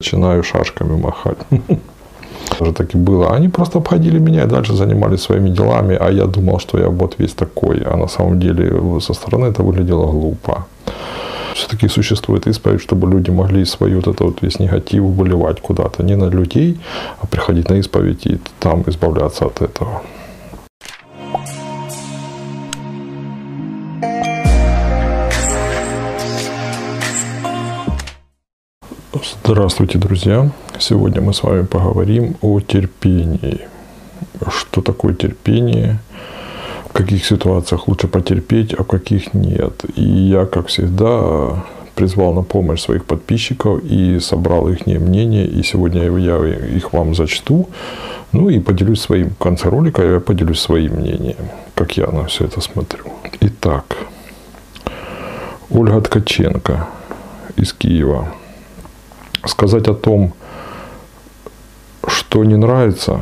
начинаю шашками махать. Даже так и было. Они просто обходили меня и дальше занимались своими делами, а я думал, что я вот весь такой. А на самом деле со стороны это выглядело глупо. Все-таки существует исповедь, чтобы люди могли свой вот это вот весь негатив выливать куда-то. Не на людей, а приходить на исповедь и там избавляться от этого. Здравствуйте, друзья! Сегодня мы с вами поговорим о терпении. Что такое терпение? В каких ситуациях лучше потерпеть, а в каких нет? И я, как всегда, призвал на помощь своих подписчиков и собрал их мнение. И сегодня я их вам зачту. Ну и поделюсь своим, в конце ролика я поделюсь своим мнением, как я на все это смотрю. Итак, Ольга Ткаченко из Киева сказать о том, что не нравится,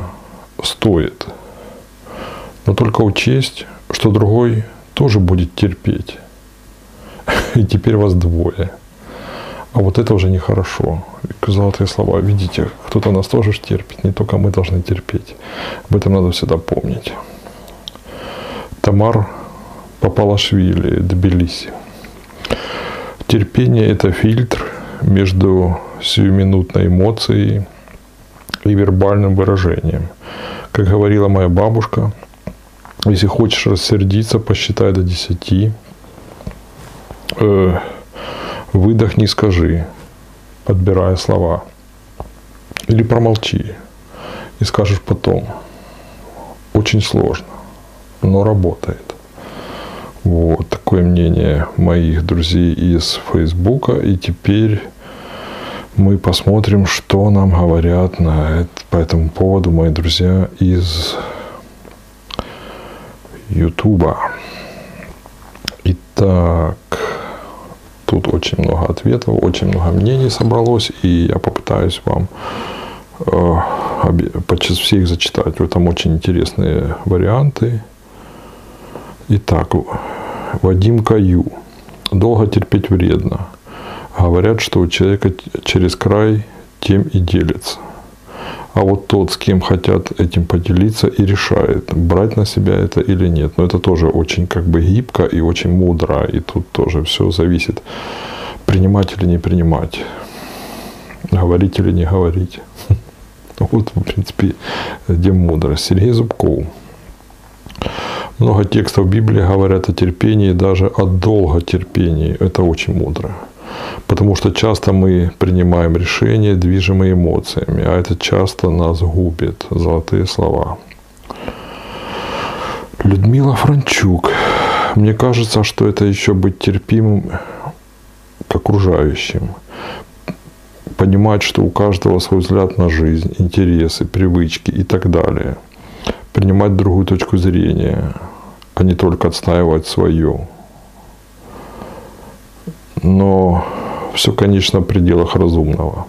стоит. Но только учесть, что другой тоже будет терпеть. И теперь вас двое. А вот это уже нехорошо. Золотые слова. Видите, кто-то нас тоже терпит, не только мы должны терпеть. Об этом надо всегда помнить. Тамар Папалашвили, Тбилиси. Терпение – это фильтр между сиюминутной эмоцией и вербальным выражением. Как говорила моя бабушка, если хочешь рассердиться, посчитай до десяти. Э, выдохни, скажи, подбирая слова. Или промолчи и скажешь потом. Очень сложно, но работает. Вот такое мнение моих друзей из Фейсбука. И теперь мы посмотрим, что нам говорят на это, по этому поводу мои друзья из Ютуба. Итак, тут очень много ответов, очень много мнений собралось, и я попытаюсь вам э, всех зачитать. В этом очень интересные варианты. Итак, Вадим Каю. Долго терпеть вредно. Говорят, что у человека через край тем и делится. А вот тот, с кем хотят этим поделиться, и решает, брать на себя это или нет. Но это тоже очень как бы гибко и очень мудро. И тут тоже все зависит, принимать или не принимать, говорить или не говорить. Вот, в принципе, где мудрость. Сергей Зубков. Много текстов Библии говорят о терпении, даже о долготерпении. Это очень мудро. Потому что часто мы принимаем решения, движимые эмоциями, а это часто нас губит. Золотые слова. Людмила Франчук. Мне кажется, что это еще быть терпимым к окружающим. Понимать, что у каждого свой взгляд на жизнь, интересы, привычки и так далее. Принимать другую точку зрения, а не только отстаивать свое но все, конечно, в пределах разумного.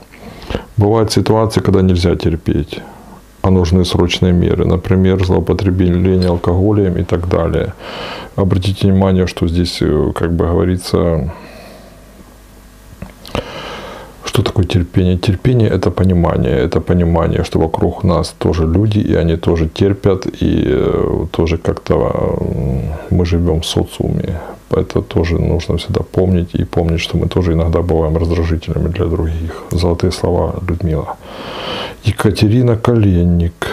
Бывают ситуации, когда нельзя терпеть, а нужны срочные меры. Например, злоупотребление алкоголем и так далее. Обратите внимание, что здесь, э, как бы говорится, что такое терпение? Терпение – это понимание. Это понимание, что вокруг нас тоже люди, и они тоже терпят, и э, тоже как-то мы живем в социуме. Это тоже нужно всегда помнить и помнить, что мы тоже иногда бываем раздражителями для других. Золотые слова Людмила. Екатерина Коленник.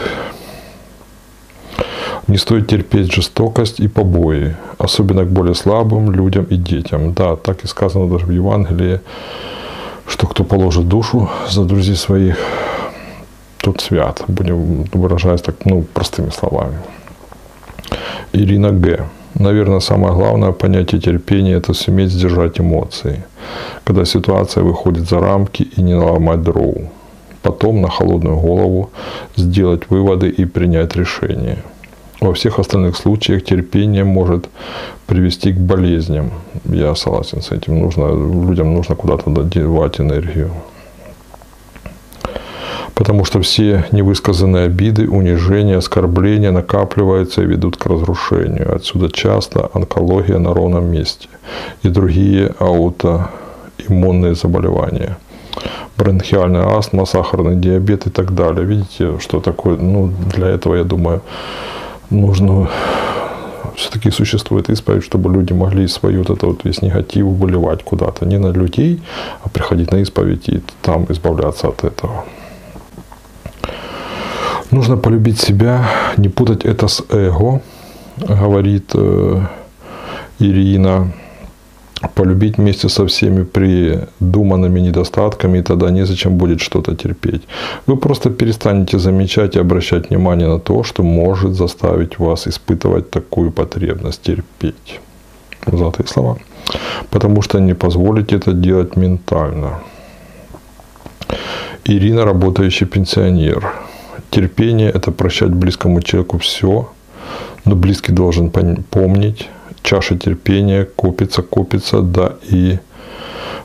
Не стоит терпеть жестокость и побои, особенно к более слабым людям и детям. Да, так и сказано даже в Евангелии, что кто положит душу за друзей своих, тот свят. Будем выражаясь так, ну, простыми словами. Ирина Г. Наверное, самое главное понятие терпения – это суметь сдержать эмоции, когда ситуация выходит за рамки и не наломать дров. Потом на холодную голову сделать выводы и принять решение. Во всех остальных случаях терпение может привести к болезням. Я согласен с этим. Нужно, людям нужно куда-то девать энергию потому что все невысказанные обиды, унижения, оскорбления накапливаются и ведут к разрушению. Отсюда часто онкология на ровном месте и другие аутоиммунные заболевания. бронхиальная астма, сахарный диабет и так далее. Видите, что такое? Ну, для этого, я думаю, нужно все-таки существует исповедь, чтобы люди могли свою вот это вот весь негатив выливать куда-то. Не на людей, а приходить на исповедь и там избавляться от этого. Нужно полюбить себя, не путать это с эго, говорит э, Ирина полюбить вместе со всеми придуманными недостатками, и тогда незачем будет что-то терпеть. Вы просто перестанете замечать и обращать внимание на то, что может заставить вас испытывать такую потребность терпеть. Золотые слова. Потому что не позволите это делать ментально. Ирина, работающий пенсионер. Терпение – это прощать близкому человеку все, но близкий должен помнить, чаша терпения копится, копится, да и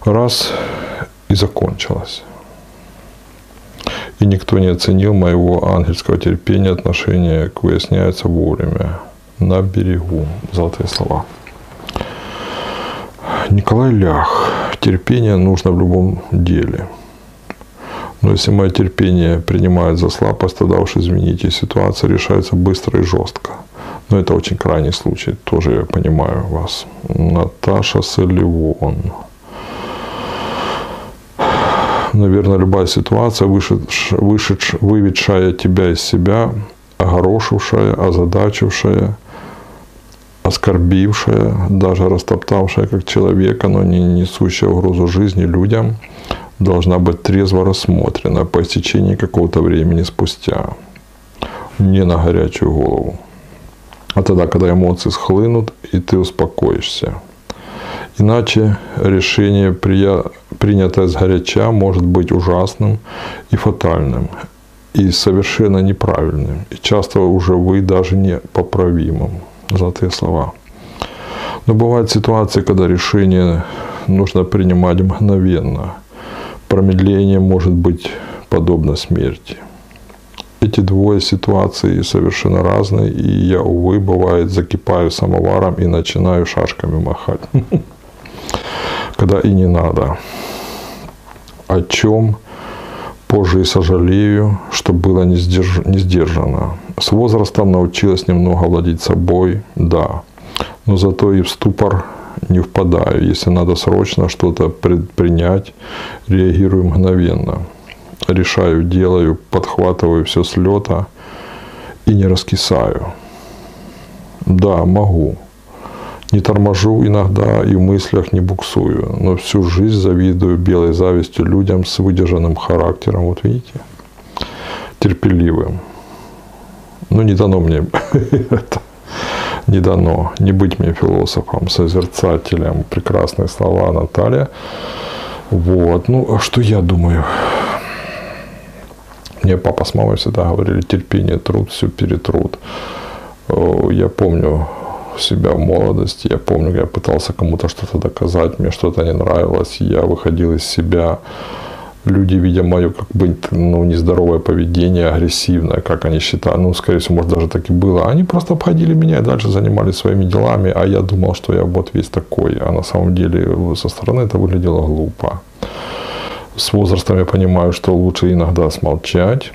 раз и закончилась. И никто не оценил моего ангельского терпения, отношения к выясняется вовремя. На берегу. Золотые слова. Николай Лях. Терпение нужно в любом деле. Но если мое терпение принимает за слабость, тогда уж извините, ситуация решается быстро и жестко. Но это очень крайний случай, тоже я понимаю вас. Наташа Соливон. Наверное, любая ситуация, вышедш, вышедш, выведшая тебя из себя, огорошившая, озадачившая, оскорбившая, даже растоптавшая как человека, но не несущая угрозу жизни людям, должна быть трезво рассмотрена по истечении какого-то времени спустя. Не на горячую голову а тогда, когда эмоции схлынут, и ты успокоишься. Иначе решение, принятое с горяча, может быть ужасным и фатальным, и совершенно неправильным, и часто уже вы даже непоправимым. Золотые слова. Но бывают ситуации, когда решение нужно принимать мгновенно. Промедление может быть подобно смерти – эти двое ситуаций совершенно разные, и я, увы, бывает, закипаю самоваром и начинаю шашками махать. Когда и не надо. О чем позже и сожалею, что было не сдержано. С возрастом научилась немного владеть собой, да. Но зато и в ступор не впадаю. Если надо срочно что-то предпринять, реагирую мгновенно решаю, делаю, подхватываю все с лета и не раскисаю. Да, могу. Не торможу иногда и в мыслях не буксую, но всю жизнь завидую белой завистью людям с выдержанным характером. Вот видите? Терпеливым. Ну, не дано мне это. Не дано. Не быть мне философом, созерцателем. Прекрасные слова Наталья. Вот. Ну, а что я думаю? Мне папа с мамой всегда говорили, терпение, труд, все перетрут. Я помню себя в молодости, я помню, я пытался кому-то что-то доказать, мне что-то не нравилось, я выходил из себя. Люди, видя мое как бы ну, нездоровое поведение, агрессивное, как они считают, ну, скорее всего, может, даже так и было, они просто обходили меня и дальше занимались своими делами, а я думал, что я вот весь такой, а на самом деле со стороны это выглядело глупо. С возрастом я понимаю, что лучше иногда смолчать,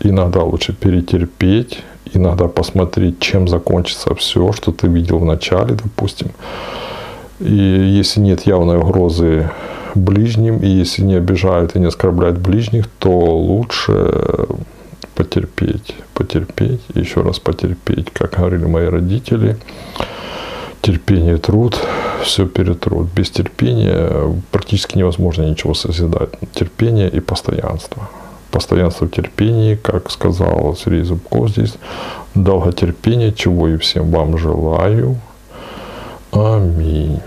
иногда лучше перетерпеть, иногда посмотреть, чем закончится все, что ты видел в начале, допустим. И если нет явной угрозы ближним, и если не обижают и не оскорбляют ближних, то лучше потерпеть, потерпеть, еще раз потерпеть, как говорили мои родители. Терпение, труд, все перетрут. Без терпения практически невозможно ничего созидать. Терпение и постоянство. Постоянство в терпении, как сказал Сергей Зубков здесь, долготерпение, чего и всем вам желаю. Аминь.